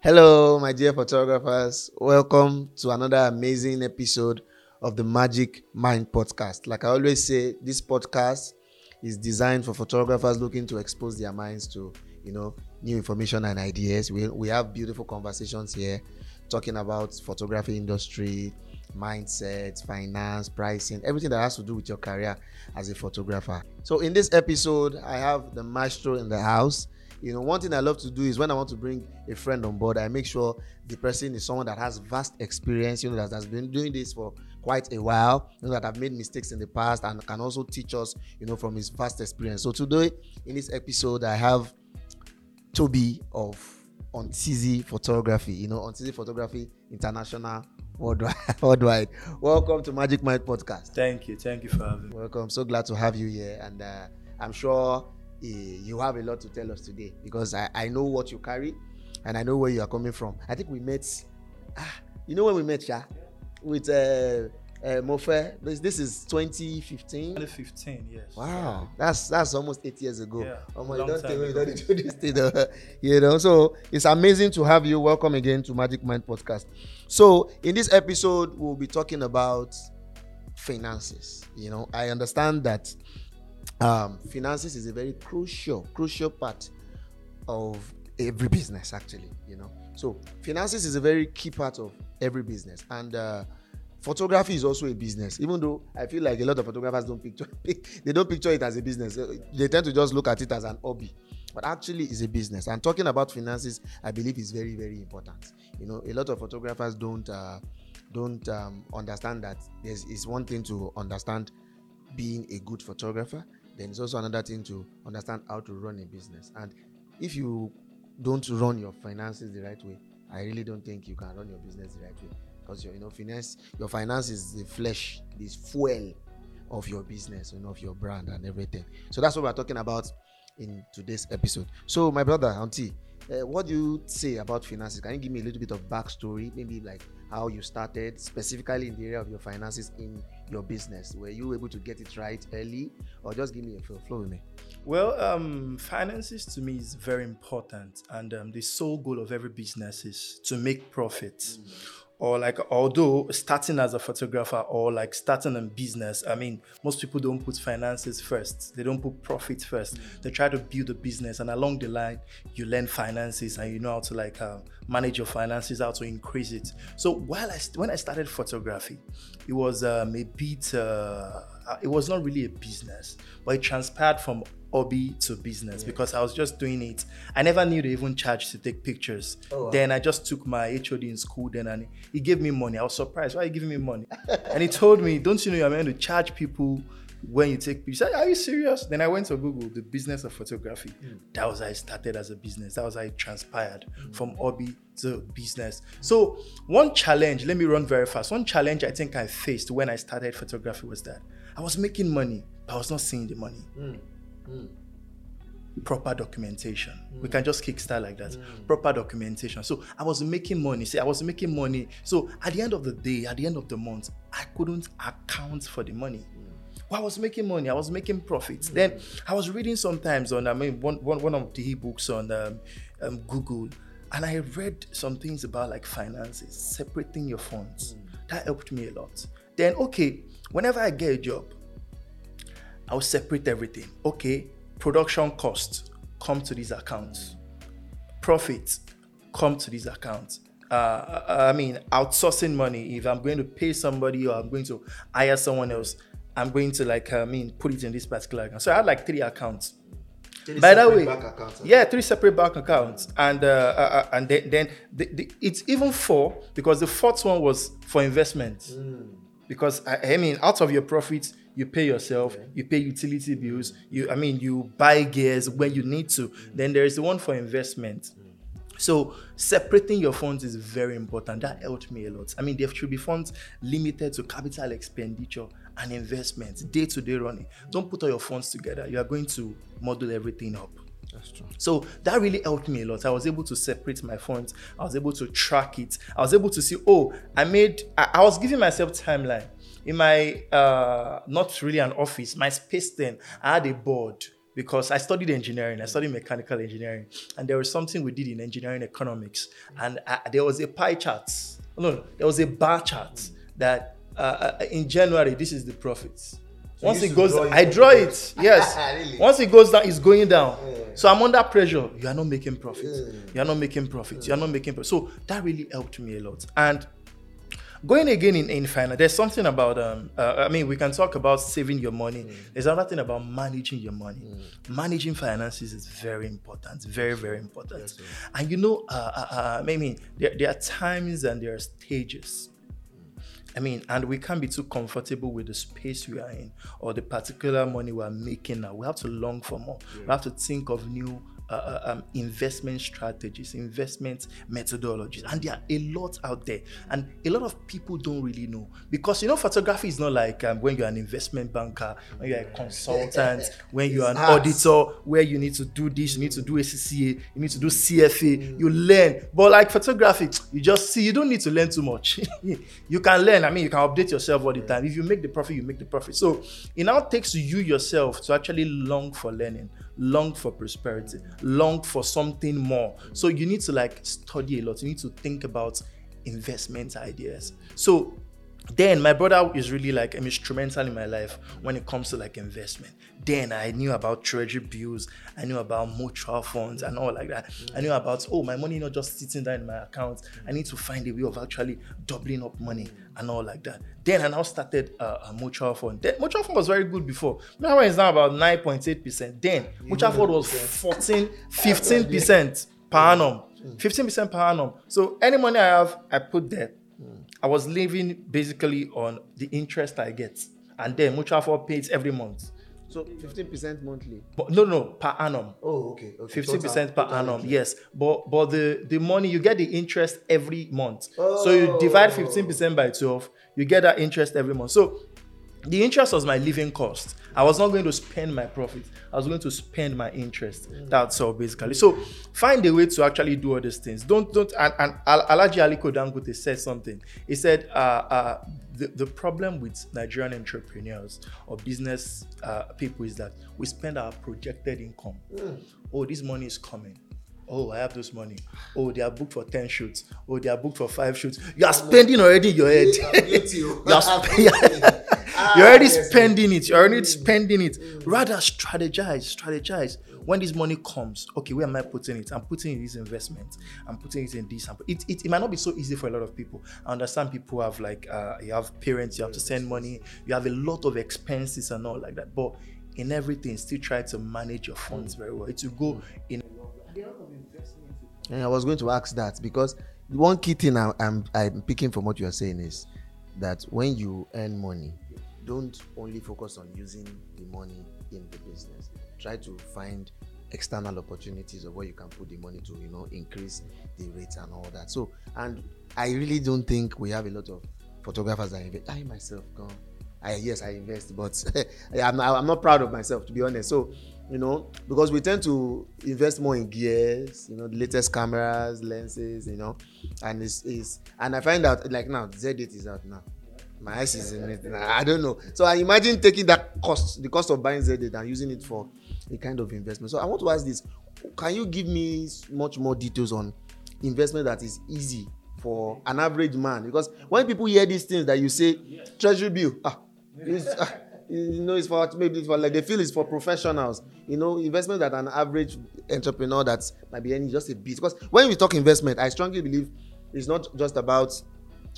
Hello, my dear photographers. Welcome to another amazing episode of the Magic Mind podcast. Like I always say, this podcast is designed for photographers looking to expose their minds to, you know, new information and ideas. We, we have beautiful conversations here talking about photography industry, mindset, finance, pricing, everything that has to do with your career as a photographer. So in this episode, I have the maestro in the house. You know, one thing I love to do is when I want to bring a friend on board, I make sure the person is someone that has vast experience, you know, that has been doing this for quite a while, you know, that have made mistakes in the past and can also teach us, you know, from his vast experience. So today, in this episode, I have Toby of Hontezee Photography, you know, Hontezee Photography International worldwide. worldwide. Welcome to Magic Mind Podcast. Thank you. Thank you for having me. Welcome. So glad to have you here. And uh, I'm sure you have a lot to tell us today because I, I know what you carry and I know where you are coming from. I think we met, ah, you know when we met, yeah? With uh, uh, Mofe. This, this is 2015. 2015, yes. Wow, that's that's almost eight years ago. Yeah, Oh long don't tell me ago. don't do this thing. uh, You know, so it's amazing to have you. Welcome again to Magic Mind Podcast. So in this episode, we'll be talking about finances. You know, I understand that um, finances is a very crucial, crucial part of every business, actually. You know, so finances is a very key part of every business, and uh, photography is also a business. Even though I feel like a lot of photographers don't picture, they don't picture it as a business. Uh, They tend to just look at it as an hobby, but actually, it's a business. And talking about finances, I believe is very, very important. You know, a lot of photographers don't uh, don't um, understand that there's one thing to understand being a good photographer then it's also another thing to understand how to run a business. And if you don't run your finances the right way i really don't think you can run your business the right way. Because your you know finance your finance is the flesh this fuel of your business you know of your brand and everything. So that's what we're talking about in today's episode. So my brother auntie uh, what do you say about finances? Can you give me a little bit of backstory maybe like how you started specifically in the area of your finances in your business? Were you able to get it right early? Or just give me a flow flow with me. Well, um, finances to me is very important, and um, the sole goal of every business is to make profits. Or like, although starting as a photographer or like starting a business, I mean, most people don't put finances first. They don't put profit first. They try to build a business, and along the line, you learn finances and you know how to like um, manage your finances, how to increase it. So while I st- when I started photography, it was um, a bit. Uh, it was not really a business, but it transpired from hobby to business because I was just doing it. I never knew they even charged to take pictures. Oh, wow. Then I just took my HOD in school then and he gave me money. I was surprised. Why are you giving me money? and he told me, Don't you know you're meant to charge people when you take pictures? Are you serious? Then I went to Google, the business of photography. Hmm. That was how I started as a business. That was how it transpired hmm. from hobby to business. So, one challenge, let me run very fast. One challenge I think I faced when I started photography was that I was making money, but I was not seeing the money hmm. Proper documentation. We mm. can just kickstart like that. Mm. Proper documentation. So I was making money. See, I was making money. So at the end of the day, at the end of the month, I couldn't account for the money. Mm. Well, I was making money. I was making profits. Then I was reading sometimes on I mean one, one, one of the ebooks on um, um, Google, and I read some things about like finances, separating your funds. That helped me a lot. Then okay, whenever I get a job, I'll separate everything. Okay, production costs come to these accounts. Profits come to these accounts. Uh, I mean, outsourcing money. If I'm going to pay somebody or I'm going to hire someone else, I'm going to like I mean put it in this particular account. So I had like three accounts. By the way, accounts, yeah, three separate bank accounts, and uh, uh, uh, and then, then the, the, it's even four because the fourth one was for investment. Because I, I mean, out of your profits, you pay yourself, you pay utility bills. You, I mean, you buy gears when you need to. Then there is the one for investment. Mm. So separating your funds is very important. That helped me a lot. I mean, there should be funds limited to capital expenditure and investment, day-to-day running. Don't put all your funds together. You are going to model everything up. that's true So that really helped me a lot. I was able to separate my funds. I was able to track it. I was able to see, oh, I made, I, I was giving myself timeline. In my, uh, not really an office, my space then, I had a board because I studied engineering. I studied mechanical engineering, and there was something we did in engineering economics, and I, there was a pie chart. No, no, there was a bar chart that uh, uh, in January this is the profits. Once it goes, I draw it. Yes. really? Once it goes down, it's going down. So I'm under pressure. You are not making profit. You are not making profit. You are not making profit. So that really helped me a lot. And going again in, in finance, there's something about um uh, I mean we can talk about saving your money. Mm. There's another thing about managing your money. Mm. Managing finances is very important, very very important. Yes, and you know, uh, uh, uh, I mean there, there are times and there are stages. I mean, and we can't be too comfortable with the space we are in or the particular money we are making now. We have to long for more. Yeah. We have to think of new uh, uh, um, investment strategies, investment methodologies, and there are a lot out there. And a lot of people don't really know because you know, photography is not like um, when you're an investment banker, when you're a consultant, when you're an auditor, where you need to do this, you need to do ACCA, you need to do CFA, you learn. But like photography, you just see, you don't need to learn too much. you can learn, I mean, you can update yourself all the time. If you make the profit, you make the profit. So it now takes you yourself to actually long for learning long for prosperity, long for something more. So you need to like study a lot. You need to think about investment ideas. So then my brother is really like an instrumental in my life when it comes to like investment. Then I knew about treasury bills, I knew about mutual funds and all like that. I knew about oh my money not just sitting there in my account. I need to find a way of actually doubling up money and all like that. Then I now started uh, a mutual fund. Then mutual fund was very good before. Now it's now about 9.8%. Then mm-hmm. mutual fund was 14, 15% per mm-hmm. annum. Mm-hmm. 15% per annum. So any money I have, I put there mm. I was living basically on the interest I get, and then mutual fund pays every month. So fifteen percent monthly. But no, no, per annum. Oh, okay. Fifteen percent per annum. Yes, but but the the money you get the interest every month. Oh. So you divide fifteen percent by twelve, you get that interest every month. So the interest was my living cost. I was not going to spend my profit. I was going to spend my interest. Mm. That's all basically. So find a way to actually do all these things. Don't don't and, and Alhaji Aliko Dangote said something. He said uh, uh, the, the problem with Nigerian entrepreneurs or business uh, people is that we spend our projected income. Mm. Oh, this money is coming. Oh, I have this money. Oh, they are booked for 10 shoots. Oh, they are booked for five shoots. You are spending already in your head. you are spending. You're already spending it. You're already spending it. Rather strategize, strategize. When this money comes, okay, where am I putting it? I'm putting it in this investment. I'm putting it in this. It, it, it might not be so easy for a lot of people. I understand people have like, uh, you have parents, you have to send money, you have a lot of expenses and all like that. But in everything, still try to manage your funds very well. It will go in. And I was going to ask that because one key thing I'm, I'm, I'm picking from what you are saying is that when you earn money, don't only focus on using the money in the business. Try to find external opportunities of where you can put the money to, you know, increase the rates and all that. So, and I really don't think we have a lot of photographers that invest. I myself, go. I yes, I invest, but I'm, not, I'm not proud of myself to be honest. So, you know, because we tend to invest more in gears, you know, the latest cameras, lenses, you know, and it's, it's and I find out like now Z8 is out now my eyes is in it. I don't know. So I imagine taking that cost, the cost of buying Z8 and using it for a kind of investment. So I want to ask this: Can you give me much more details on investment that is easy for an average man? Because when people hear these things that you say, treasury bill, ah, ah you know, it's for maybe it's for like they feel it's for professionals. You know, investment that an average entrepreneur that might be earning just a bit. Because when we talk investment, I strongly believe it's not just about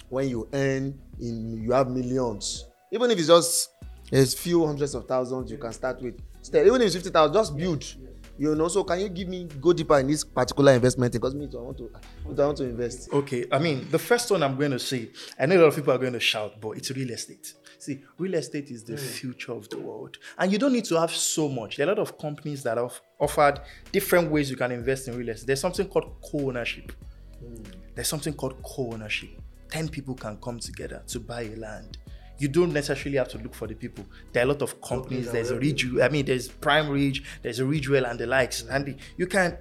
when you earn in you have millions. Even if it's just a few hundreds of thousands you can start with. Still even if it's fifty thousand just build you know. So can you give me go deeper in this particular investment because me too i want to i want to invest. Okay i mean the first one i'm going to say i know a lot of people are going to shout but it's real estate. See real estate is the mm. future of the world. And you don't need to have so much. There are a lot of companies that have offered different ways you can invest in real estate. There's something called co-ownership. Mm. there's something called co-ownership 10 people can come together to buy a land. You don't necessarily have to look for the people. There are a lot of companies. There's a Ridge, I mean, there's Prime Ridge, there's a Ridgewell and the likes. Mm-hmm. And you can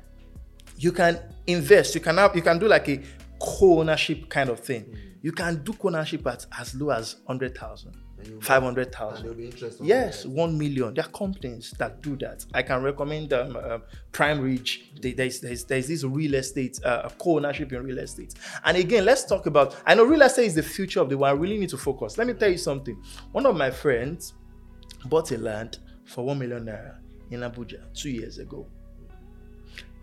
you can invest. You can have you can do like a co-ownership kind of thing. Mm-hmm. You can do co-ownership at as low as hundred thousand. Five hundred and thousand. there'll be interest on Yes, one million. There are companies that do that. I can recommend um, um, Prime Ridge. There's, there's, there's this real estate, uh, co-ownership in real estate. And again, let's talk about. I know real estate is the future of the world. I really need to focus. Let me tell you something. One of my friends bought a land for one million naira in Abuja two years ago,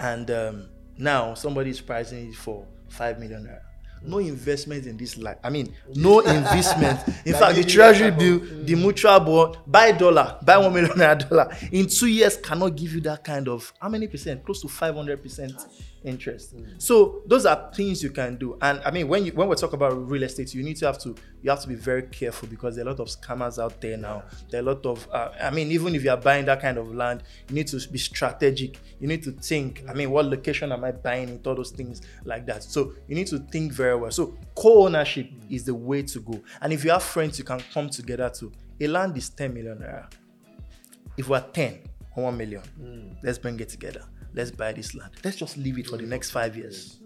and um, now somebody is pricing it for five million naira. No investment in this life. I mean, no investment. In fact, the treasury bill, the mutual bond, buy dollar, buy one million naira dollar. In two years, cannot give you that kind of how many percent? Close to five hundred percent interest. Mm. So those are things you can do. And I mean, when you when we talk about real estate, you need to have to you have to be very careful because there are a lot of scammers out there now. There are a lot of uh, I mean, even if you are buying that kind of land, you need to be strategic. You need to think. I mean, what location am I buying it? All those things like that. So you need to think very well. So co-ownership mm. is the way to go. And if you have friends, you can come together to. A land is 10 million naira. If we're 10 or 1 million, mm. let's bring it together. Let's buy this land. Let's just leave it for the next five years.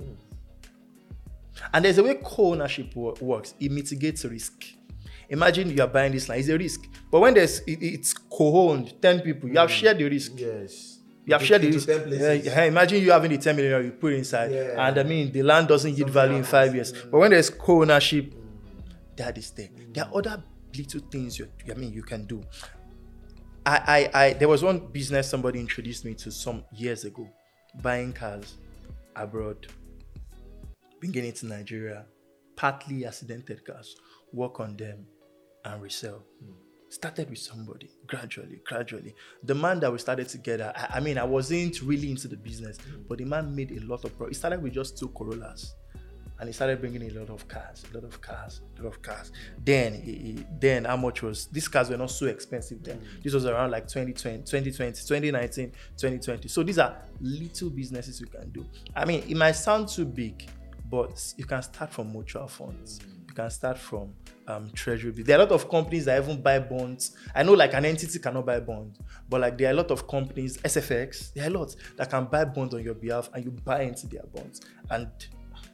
And there's a way co-ownership wo- works. It mitigates risk. Imagine you are buying this land. It's a risk. But when there's it- it's co-owned, 10 people, you have shared the risk. Yes. You have shared the risk. 10 places. Yeah, yeah, imagine you having the 10 million you put inside, Yeah. and I mean the land doesn't yield value in five years. But when there's co-ownership, that is there. There are other little things you I mean you can do. I, I, I there was one business somebody introduced me to some years ago, buying cars abroad, bringing it to Nigeria, partly accidented cars, work on them and resell. Hmm. Started with somebody. Gradually, gradually. The man that we started together, I, I mean, I wasn't really into the business, hmm. but the man made a lot of progress. He started with just two Corollas and he started bringing in a lot of cars, a lot of cars, a lot of cars. Then, he, he- then how much was these cars were not so expensive then. This was around like 2020, 2020, 2019, 2020. So these are little businesses you can do. I mean, it might sound too big, but you can start from mutual funds. You can start from um, treasury. There are a lot of companies that even buy bonds. I know like an entity cannot buy bonds, but like there are a lot of companies, SFX, there are a lot that can buy bonds on your behalf and you buy into their bonds. And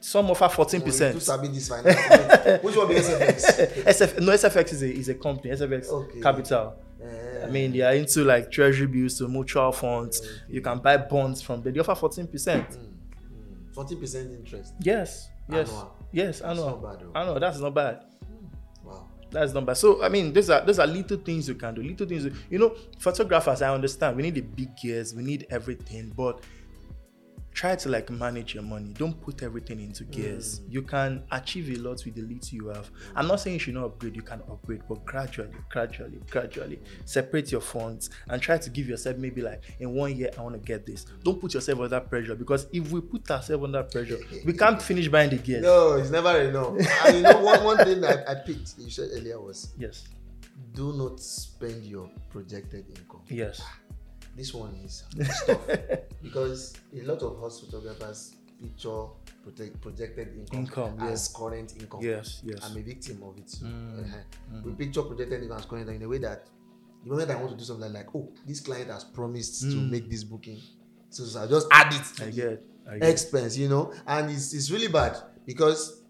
some offer 14%. Oh, you too sabi this finance. Which one be SFX? SF no SFX is a is a company. SFX Okay. Capital. Eh, I mean, they are into like treasury bills to mutual funds. You can buy bonds from them. They offer fourteen percent. Hmm, hmm. forty percent interest. Yes, yes, Annual. yes. That's Annual. not bad, though. Annual. That's not bad. Hmm, wow. That's not bad. So I mean, those are those are little things you can do. Little things. You know, photographers. I understand. We need the big gears. We need everything, but try to like manage your money. Don't put everything into mm. gears. You can achieve a lot with the little you have. I'm not saying you should not upgrade. You can upgrade, but gradually, gradually, gradually, separate your funds and try to give yourself maybe like in one year I want to get this. Don't put yourself under pressure because if we put ourselves under pressure, we can't finish buying the gears. No, it's never enough. and you know, one, one thing that I picked you said earlier was Yes. do not spend your projected income. Yes. This one is tough because a lot of us photographers picture protect, projected income, Income, as current income. Yes. Yes. I'm a victim of it. Mm, Uh-huh. We picture projected income as current in a way that the moment I want to do something like, oh, this client has promised to Mm. make this booking, so, so I just add it to I the get. I get. expense, you know, and it's, it's really bad because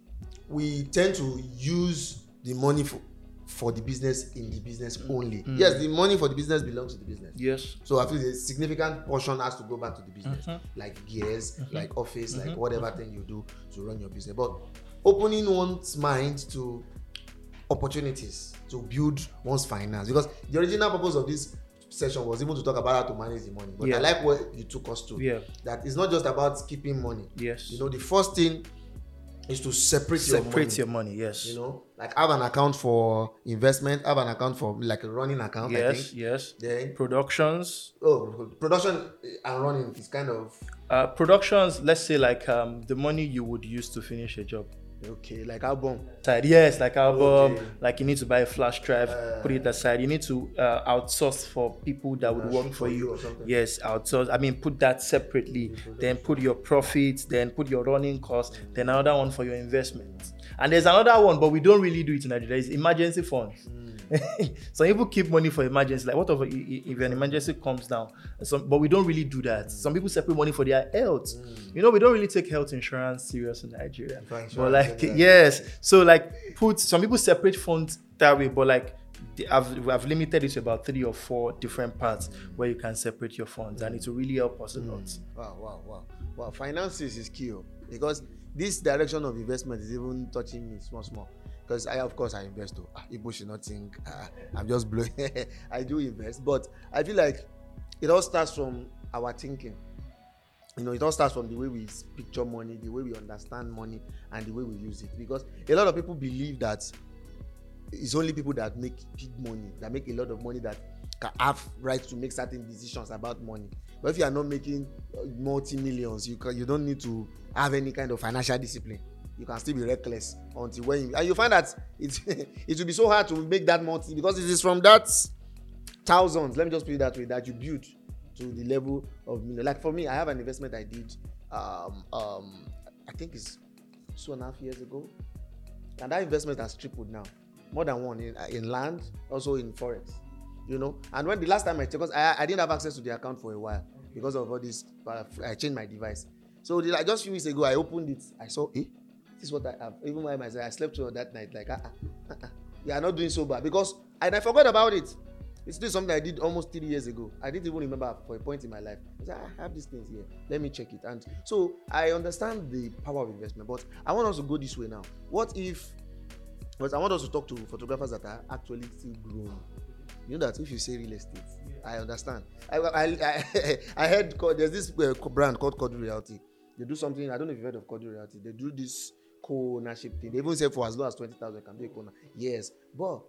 we tend to use the money for for the business in the business only. Mm. Yes, the money for the business belongs to the business. Yes. So I feel a significant portion has to go back to the business, Mhm. like gears, like office, like Mhm. whatever thing you do to run your business. But opening one's mind to opportunities to build one's finance, because the original purpose of this session was even to talk about how to manage the money. But Yeah. I like what you took us to. Yeah. That it's not just about keeping money. Yes. You know, the first thing is to separate, your money. separate your money. Yes. You know, like have an account for investment, have an account for like a running account. I yes. think. Yes. Then Productions. oh, production and running is kind of Uh, productions. Let's say like um the money you would use to finish a job. Okay, like album. Side. Yes, like album. Okay. Like you need to buy a flash drive, Uh, put it aside. You need to uh, outsource for people that would work for you you. or something. Yes, outsource. I mean, put that separately. Then put your profits. Then put your running costs. Then another one for your investment. And there's another one, but we don't really do it in Nigeria. It's emergency funds. some people keep money for emergency. Like what if, if an emergency comes down? Some, but we don't really do that. Some people separate money for their health. You know, we don't really take health insurance serious in Nigeria. But like uh, yes, so like put some people separate funds that way, but like I've, I've limited it to about three or four different parts where you can separate your funds, and it will really help us a lot. Wow, wow, wow, wow. Finances is key oh, because this direction of investment is even touching me small, small. Because I, of course, I invest. Oh, Ah, people should not think ah, I'm just blowing. I do invest, but I feel like it all starts from our thinking. You know, it all starts from the way we picture money, the way we understand money, and the way we use it. Because a lot of people believe that it's only people that make big money, that make a lot of money, that can have right to make certain decisions about money. But if you are not making multi millions, you you don't need to have any kind of financial discipline. You can still be reckless until when you, and you find that it it will be so hard to make that multi because it is from that thousands. Let me just put it that way that you build to the level of. Like for me, I have an investment I did. Um, um, I think it's two and a half years ago, and that investment has tripled now, more than one in in land, also in forex. You know, and when the last time I checked, because I, I didn't have access to the account for a while because of all this, I changed my device. So the, like just few weeks ago, I opened it. I saw, eh, this is what I have. Even by myself, I slept through that night. Like, ah, ah, ah, ah. we are not doing so bad because and I forgot about it. It's still something I did almost three years ago. I didn't even remember for a point in my life. I said, I have these things here. Let me check it. And so I understand the power of investment, but I want us to go this way now. What if? But I want us to talk to photographers that are actually still growing. You know that if you say real estate, I understand. I I I, I heard there's this uh, brand called Cody Realty. They do something. I don't know if you've heard of Cody Realty. They do this co-ownership thing. They even say for as low as twenty thousand can be a co-owner. Yes, but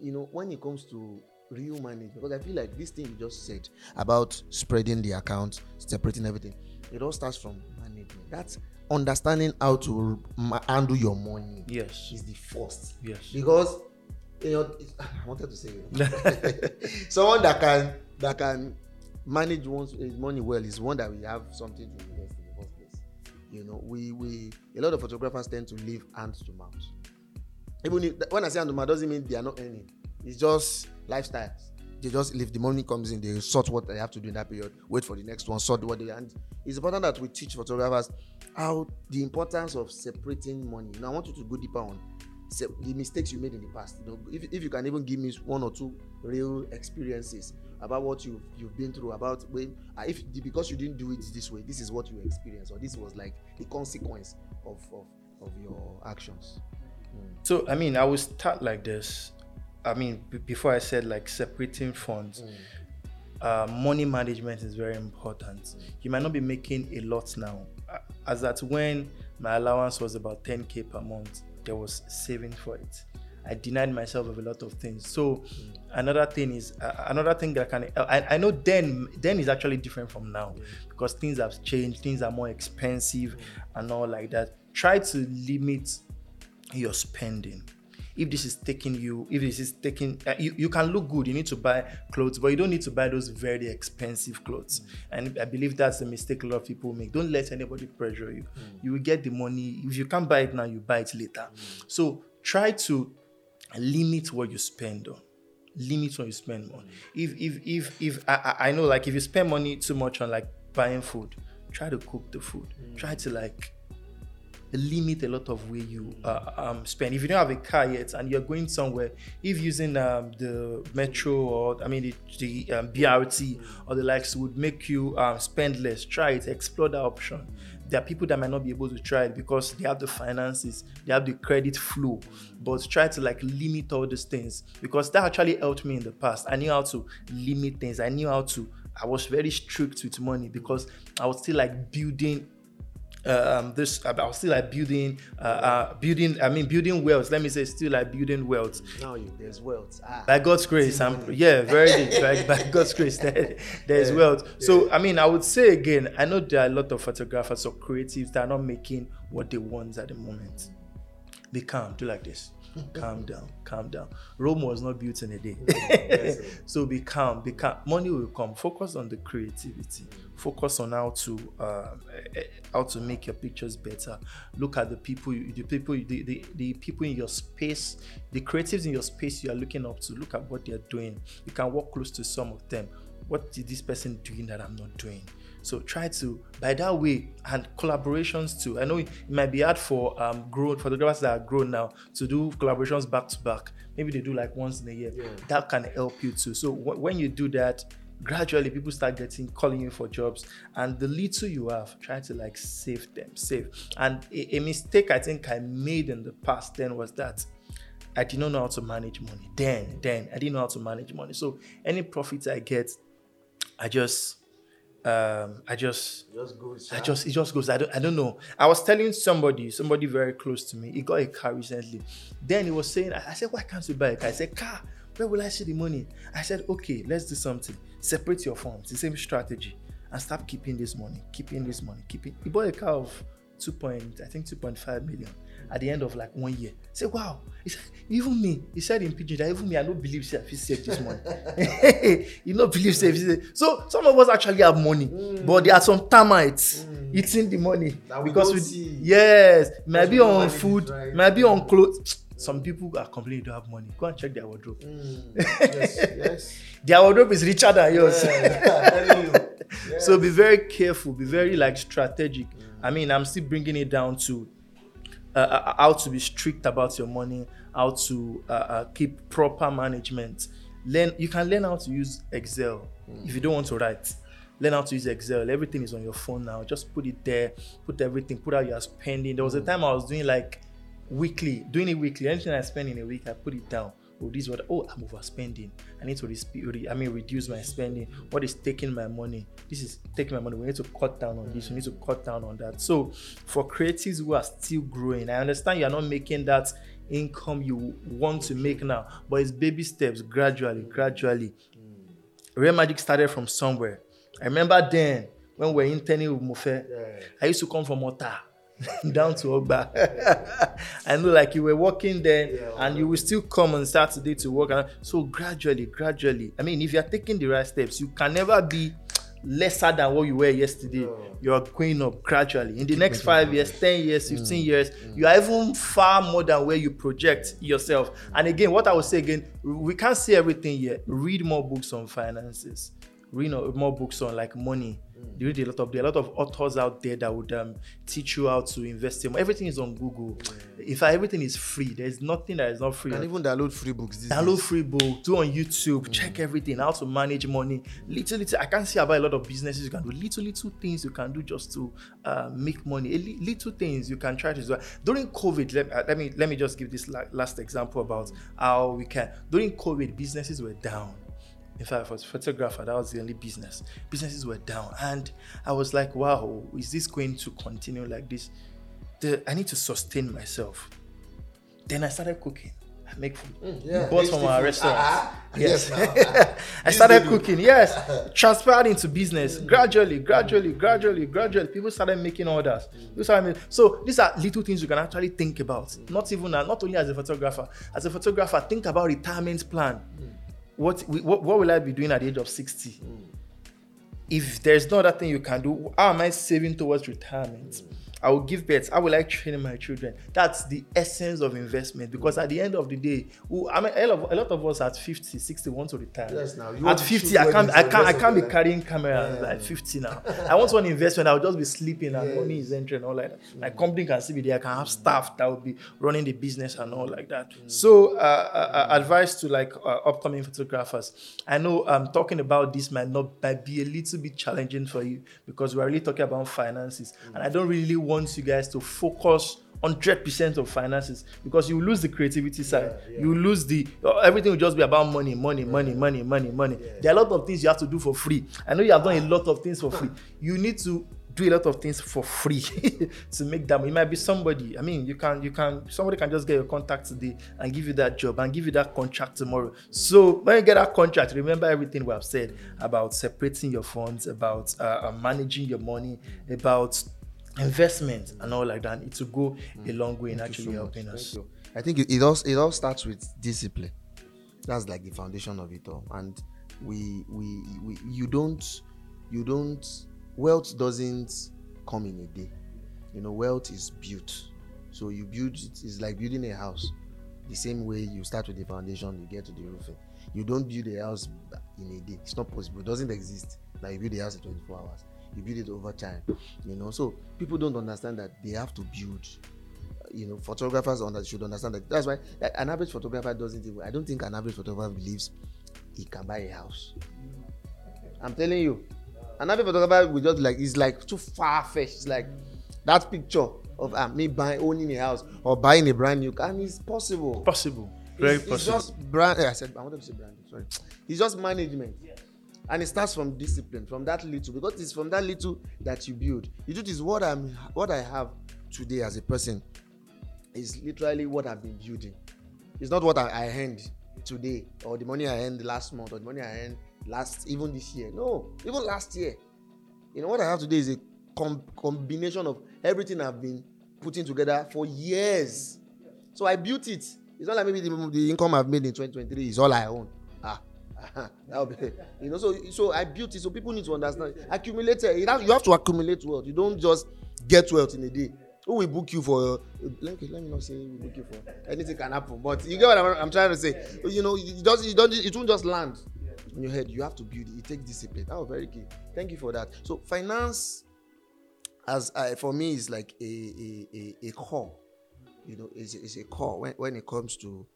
you know when it comes to real management, because I feel like this thing you just said about spreading the account, separating everything, it all starts from management. That's understanding how to handle your money Yes. is the first Yes. because you know I wanted to say someone that can that can manage one's his money well is one that we have something to invest in. You know, we we a lot of photographers tend to live hand to mouth. Even if, when I say hand to mouth, doesn't mean they are not earning. It's just lifestyles. They just if the money comes in, they sort what they have to do in that period. Wait for the next one, sort what they and it's important that we teach photographers how the importance of separating money. Now I want you to go deeper on the mistakes you made in the past. You know, if, if you can even give me one or two real experiences about what you've you've been through, about when uh, if because you didn't do it this way, this is what you experienced, or this was like the consequence of of, of your actions. So I mean, I will start like this. I mean, b- before I said like separating funds, uh, money management is very important. You might not be making a lot now, uh, as that when my allowance was about 10k per month, there was saving for it. I denied myself of a lot of things. So another thing is uh, another thing that can I, I know then then is actually different from now. Because things have changed, things are more expensive and all like that. Try to limit your spending. If this is taking you if this is taking uh, you, you can look good. You need to buy clothes but you don't need to buy those very expensive clothes. And i believe that's the mistake a lot of people make. Don't let anybody pressure you. You will get the money. If you can't buy it now you buy it later. So try to limit what you spend on. Limit what you spend on. If if if if I, I know like if you spend money too much on like buying food try to cook the food. Try to like limit a lot of where you uh, um, spend. If you don't have a car yet and you're going somewhere, if using um, the metro or I mean the, the um, BRT or the likes would make you um, spend less, try it, explore that option. There are people that might not be able to try it because they have the finances, they have the credit flow, but try to like limit all these things because that actually helped me in the past. I knew how to limit things. I knew how to. I was very strict with money because I was still like building um this I was still like building uh, uh building I mean building wealth. Let me say still like building wealth. Now you there's wealth. Ah. by God's grace I'm yeah very deep. By, by God's grace there, there's wealth. so I mean I would say again I know there are a lot of photographers or creatives that are not making what they want at the moment be calm do like this. Calm down calm down. Rome was not built in a day. So be calm be calm. Money will come. Focus on the creativity. Focus on how to um, eh, eh, how to make your pictures better. Look at the people you, the people the, the, the people in your space the creatives in your space you are looking up to. Look at what they're doing. You can walk close to some of them. What is this person doing that i'm not doing So try to by that way and collaborations too. I know it might be hard for um grown photographers that are grown now to do collaborations back to back. Maybe they do like once in a year. Yeah. That can help you too. So wh- when you do that, gradually people start getting calling you for jobs and the little you have try to like save them save and a, a mistake i think i made in the past then was that i did not know how to manage money then then i didn't know how to manage money so any profits i get i just um i just Just goes. I just it just goes. I don't I don't know. I was telling somebody, somebody very close to me, he got a car recently. Then he was saying, I I said, why can't you buy a car? I said, car, where will I see the money? I said, okay, let's do something. Separate your funds, the same strategy, and start keeping this money, keeping this money, keeping. He bought a car of two point, I think two point five million at the end of like one year. Said, wow. He said, even me, he said in pidgin that even me, I don't believe say I save this money. you don't believe say save. So some of us actually have money, mm. but there are some termites mm. eating the money That we because we see. yes, might be we don't on food, right. might be on clothes. Some people are complaining they don't have money. Go and check their wardrobe. Mm, yes, yes. Their wardrobe is richer than yours. Yeah, I'm. So be very careful, be very like strategic. Mm. I mean, I'm still bringing it down to uh, uh, how to be strict about your money, how to uh, uh, keep proper management. Learn. You can learn how to use Excel if you don't want to write. Learn how to use Excel. Everything is on your phone now. Just put it there. Put everything. Put out your spending. There was a time I was doing like weekly, doing it weekly. Anything I spend in a week, I put it down. Oh, this is what. Oh, I'm overspending. I need to re- I mean, reduce my spending. What is taking my money? This is taking my money. We need to cut down on this. We need to cut down on that. So, for creatives who are still growing, I understand you are not making that income you want to make now, but it's baby steps, gradually, gradually. Real Magic started from somewhere. I remember then when we were interning with Mofe, Yeah. I used to come from Ota down to Ogba. I know, like you were working there, Yeah, and you will still come on Saturday to work. And so gradually, gradually. I mean, if you are taking the right steps, you can never be lesser than what you were yesterday. No. You are going up gradually. In the next five years, ten years, fifteen years, you are even far more than where you project yourself. And again, what I will say again, we can't see everything yet. Read more books on finances. Read more books on like money. You read a lot of there are a lot of authors out there that would um, teach you how to invest. in Everything is on Google. In fact, everything is free. There's nothing that is not free. You can even download free books. These Download days. free book, do on YouTube, check everything, how to manage money. Little, little, I can't see about a lot of businesses you can do. Little, little things you can do just to uh, make money. A li- little things you can try to do. During COVID, let, uh, let me let me just give this la- last example about how we can. During COVID, businesses were down. In fact, for a photographer, that was the only business. Businesses were down, and I was like, "Wow, is this going to continue like this?" The, I need to sustain myself. Then I started cooking. I make food. Mm, yeah. Bought from our restaurant. Ah, ah. Yes. Yes, I started cooking. Yes. Transferred into business. Gradually, gradually, gradually, gradually. People started making orders. People started making, so these are little things you can actually think about. Not even not only as a photographer. As a photographer, think about retirement plan. What, what what will I be doing at the age of 60? Mm. if there's no other thing you can do, how am I saving towards retirement? Mm. I will give birth. How will I train my children? That's the essence of investment. Because at the end of the day, who- I mean, a lot of, a lot of us at 50, 60 want to retire. Yes, now. You at 50, I can't, I can't, I can't be carrying camera Yeah. like 50 now. I want one investment. I'll just be sleeping and money is entering all like that. My company can still be there. I can have staff that will be running the business and all like that. So, uh, uh, uh, advice to like uh, upcoming photographers. I know um, talking about this might not might be a little bit challenging for you because we're really talking about finances, and I don't really want you guys to focus. 100% of finances because you lose the creativity side Yeah, yeah. you lose the uh, everything will just be about money money money money money money there are a lot of things you have to do for free i know you have done a lot of things for free you need to do a lot of things for free to make that money. it might be somebody i mean you can you can somebody can just get your contact today and give you that job and give you that contract tomorrow so when you get that contract remember everything we have said about separating your funds about uh, uh, managing your money about investment and all like that it will go mm. a long way in Thank actually so helping much. us I think it, it all it all starts with discipline. That's like the foundation of it all. And we we, we you don't you don't wealth doesn't come in a day. You know, wealth is built. So you build it is like building a house. The same way you start with the foundation, you get to the roofing. You don't build a house in a day. It's not possible. It doesn't exist. Like you build a house in 24 hours. You build it over time. You know, so people don't understand that they have to build. You know, photographers under, should understand that. That's why like, an average photographer doesn't even. I don't think an average photographer believes he can buy a house. I'm telling you, an average photographer will just like it's like too far fetched. It's like that picture of uh, me buying owning a house or buying a brand new car, and it's possible. Possible. Very it's, possible. It's just brand. I said I wanted to say brand. Sorry, it's just management. And it starts from discipline, from that little, because it's from that little that you build. you truth this what I'm, what I have today as a person, is literally what I've been building. It's not what I, I earned today, or the money I earned last month, or the money I earned last, even this year. No, even last year. You know what I have today is a com- combination of everything I've been putting together for years. So I built it. It's not like maybe the, the income I've made in 2023 is all I own. That'll be, you know. So so I built it. So people need to understand. Accumulated. You have, you have to accumulate wealth. You don't just get wealth in a day. Who will book you for? Uh, let, me, let me not say we book you for. Anything can happen. But you get what I'm, I'm trying to say. You know, you just you don't it won't just land in your head. You have to build it. It takes discipline. That was very key. Thank you for that. So finance, as I, for me, is like a a a, a core you know, is is a core when, when it comes to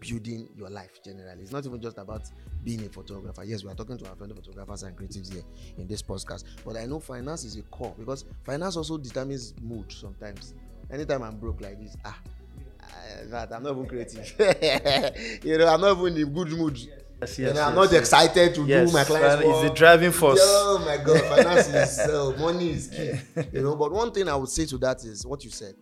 building your life generally. It's not even just about being a photographer. Yes, we are talking to our fellow photographers and creatives here in this podcast, but I know finance is a core because finance also determines mood sometimes. Anytime I'm broke like this, ah, that I'm not even creative. you know, I'm not even in good mood. Yes, yes, you know, I'm not excited to yes, do my clients. It's the driving force. Oh my god, finance is uh, money is key. You know, but one thing I would say to that is what you said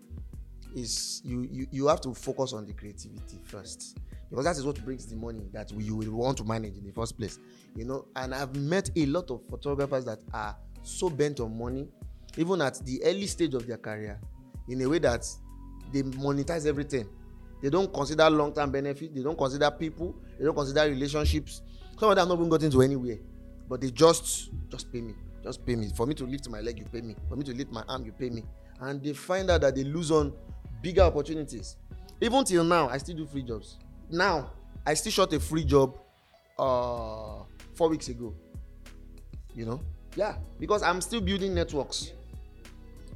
is you, you you have to focus on the creativity first because that is what brings the money that you will want to manage in the first place you know? And i've met a lot of photographers that are so bent on money even at the early stage of their career in a way that they monetize everything. They don't consider long-term benefit they don't consider people they don't consider relationships. Some of them have not even gotten to anywhere but they just just pay me just pay me. For me to lift my leg you pay me. For me to lift my arm you pay me. And they find out that they lose on bigger opportunities. Even till now, I still do free jobs. Now, I still shot a free job uh four weeks ago. You know? Yeah, because I'm still building networks.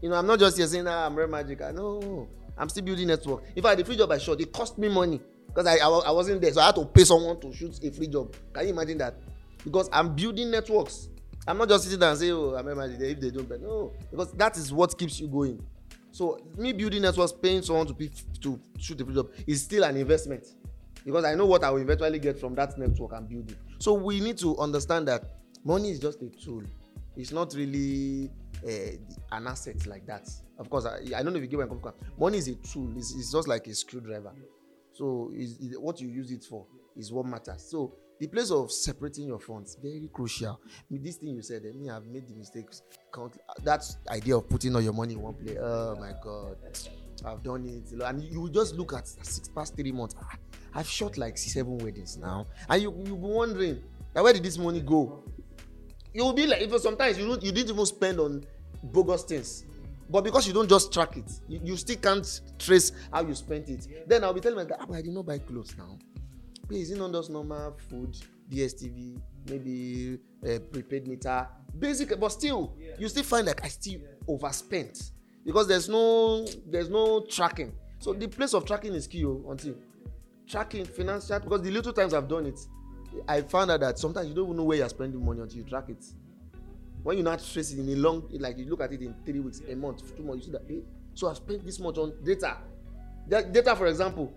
You know, I'm not just here saying, ah, I'm real magic. I know. I'm still building network. In fact, the free job I shot, it cost me money because I, I, I wasn't there. So I had to pay someone to shoot a free job. Can you imagine that? Because I'm building networks. I'm not just sitting there and saying, oh, I'm real magic if they don't. But no, because that is what keeps you going. So me building networks, paying someone to be, to shoot a job is still an investment because I know what I will eventually get from that network I'm building. So we need to understand that money is just a tool. It's not really uh, an asset like that. Of course, I, I don't know if you get where I'm. Money is a tool. It's, it's just like a screwdriver. So it's, it's, what you use it for is what matters. So the place of separating your funds very crucial this thing you said eh, me have made the mistakes count that idea of putting all your money in one place oh my god i've done it. And you just look at six past three months. Ah, i've shot like seven weddings now. And you you be wondering where did this money go? You will be like even sometimes you don't you didn't even spend on bogus things. But because you don't just track it you, you still can't trace how you spent it. Then i'll be telling my guy ah but i did not buy clothes now. Please, is it not just normal food dstv maybe uh, prepaid meter? Basic but still yeah. you still find like i still yeah. overspent because there's no there's no tracking. So the place of tracking is key oh, until tracking financial because the little times i've done it i found out that sometimes you don't even know where you're spending money until you track it. When you not trace it in a long like you look at it in three weeks a month two months you see that hey so i spent this much on data. Data for example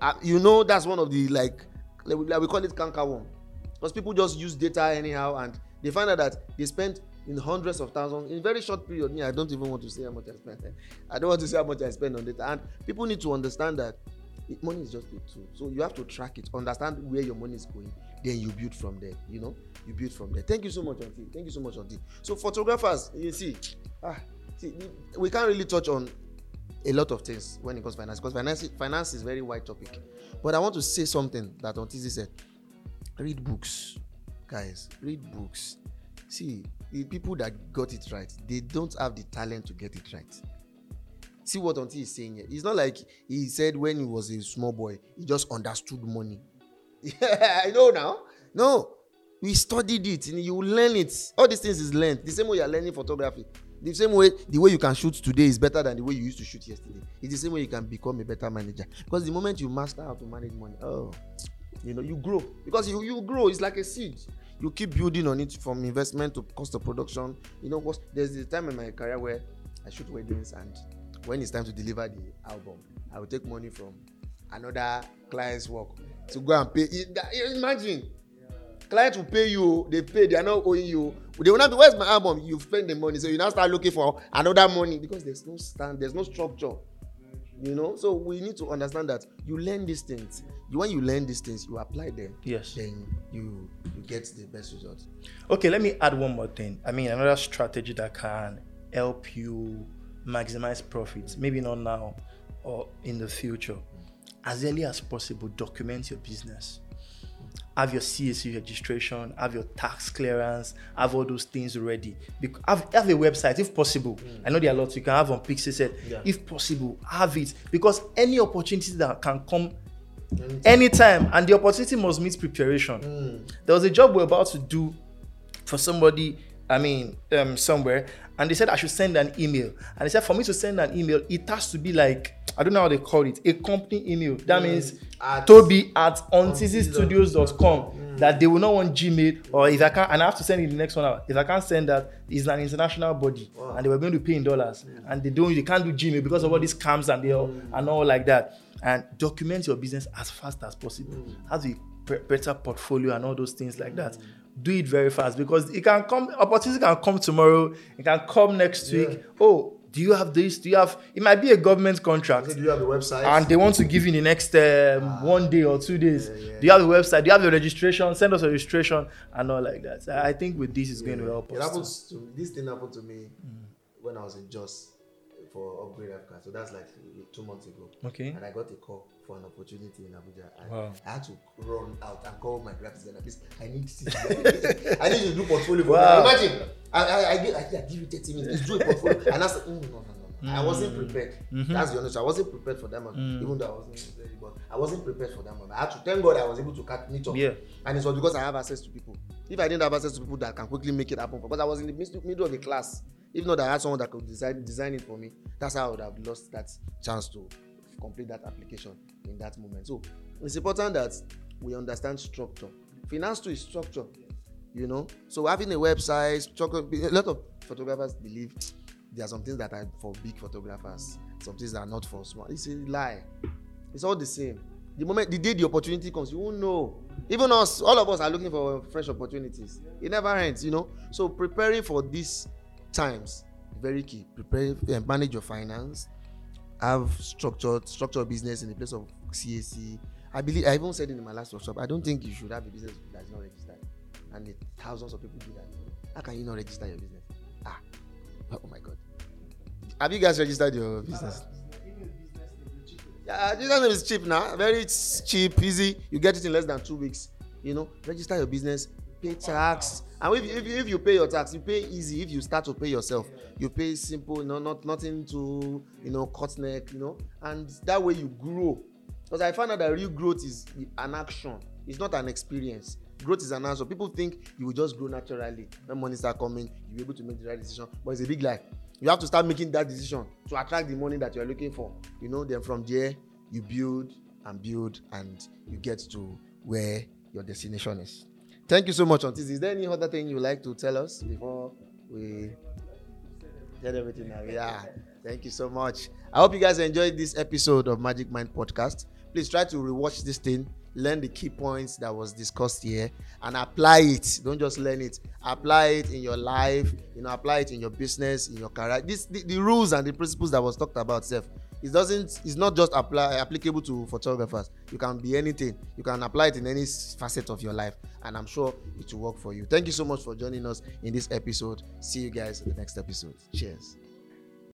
uh, you know that's one of the like like we call it canker worm. Because people just use data anyhow and they find out that they spend in hundreds of thousands in very short period me i don't even want to say how much i spend i don't want to say how much i spend on it. and people need to understand that money is just a tool. So you have to track it understand where your money is going then you build from there you know? You build from there. Thank you so much auntie. Thank you so much auntie. So photographers you see ah see we can't really touch on a lot of things when it comes to finance because finance finance is very wide topic. But i want to say something that Hontezee said. Read books guys. Read books. See the people that got it right they don't have the talent to get it right. See what Onti is saying here. It's not like he said when he was a small boy he just understood money. I know now. No we studied it. And you learn it. All these things is learned. The same way you are learning photography. The same way the way you can shoot today is better than the way you used to shoot yesterday. It's the same way you can become a better manager. Because the moment you master how to manage money oh you know you grow. Because you you grow it's like a seed you keep building on it from investment to cost of production. You know what there's the time in my career where i shoot weddings and when it's time to deliver the album i will take money from another client's work to go and pay. Imagine? Client will pay you they pay they are not owing you. They will not be where's my album? You spend the money so you now start looking for another money because there's no stand there's no structure you know? So we need to understand that you learn these things. When you learn these things you apply them. Yes. Then you you get the best results. Okay let me add one more thing. I mean another strategy that can help you maximize profits maybe not now or in the future. As early as possible document your business have your CAC registration, have your tax clearance, have all those things ready. have, have a website if possible. Mm. I know there are lots you can have on Pixieset. Yeah. If possible, have it because any opportunity that can come anytime, anytime and the opportunity must meet preparation. Mm. There was a job we're about to do for somebody I mean, um, somewhere, and they said I should send an email. And they said for me to send an email, it has to be like I don't know how they call it, a company email. That mm. means at, Toby at hontezeestudios.com. Mm. That they will not want Gmail, or if I can't, and I have to send it the next one out. If I can't send that, it's an international body, wow. and they were going to pay in dollars, mm. and they don't, they can't do Gmail because of all these scams and they all, mm. and all like that. And document your business as fast as possible. Have a better portfolio and all those things like that. Do it very fast because it can come opportunity can come tomorrow it can come next yeah. week. Oh do you have this? Do you have it might be a government contract. Do you have the website? And they want to give you the next um, ah, one day or two days. yeah, yeah. do you have the website? Do you have the registration? Send us a registration and all like that. I think with this is going to help it us happens to this thing happened to me mm. when i was in jos for upgrade Africa. So that's like two months ago. Okay. And I got a call for an opportunity in Abuja. And wow. I had to run out and call my graphics designer. Please, I need to I need to do portfolio for wow. Imagine, I, I, I, give, I, I give you 30 minutes. do a portfolio. and I said, mm, no, no, no. Mm. I wasn't prepared. Mm-hmm. That's the honest. I wasn't prepared for that one. Mm. Even though I wasn't ready, but I wasn't prepared for that one. I had to thank God I was able to cut meet up. Yeah. And it was because I have access to people. If I didn't have access to people that can quickly make it happen, because I was in the middle of the class. If not, I had someone that could design design it for me. That's how I would have lost that chance to complete that application in that moment. So it's important that we understand structure. Finance too is structure. You know, so having a website, structure. A lot of photographers believe there are some things that are for big photographers, some things that are not for small. It's a lie. It's all the same. The moment the day the opportunity comes, you won't know. Even us, all of us are looking for fresh opportunities. It never ends, you know. So preparing for these times very key. Prepare, uh, manage your finance. Have structured structured business in the place of CAC. I believe I even said in my last workshop. I don't think you should have a business that's not registered, and the thousands of people do that. How can you not register your business? Ah, oh my god. Have you guys registered your business? Yeah, business is cheap now. Very cheap, easy. You get it in less than two weeks. You know, register your business, pay tax. And if, if, if you pay your tax you pay easy. If you start to pay yourself you pay simple you know not nothing to you know cut neck you know. And that way you grow. Because i found out that real growth is an action. It's not an experience. Growth is an answer people think you will just grow naturally when money start coming. You be able to make the right decision. But it's a big lie. You have to start making that decision to attract the money that you are looking for. You know then from there you build and build and you get to where your destination is Thank you so much, Hontezee. Is there any other thing you'd like to tell us before we get everything now? Yeah. Thank you so much. I hope you guys enjoyed this episode of Magic Mind Podcast. Please try to rewatch this thing, learn the key points that was discussed here, and apply it. Don't just learn it. Apply it in your life. You know, apply it in your business, in your career. This the, the rules and the principles that was talked about, self it doesn't it's not just apply applicable to photographers. You can be anything. You can apply it in any facet of your life and i'm sure it will work for you. Thank you so much for joining us in this episode. See you guys in the next episode. Cheers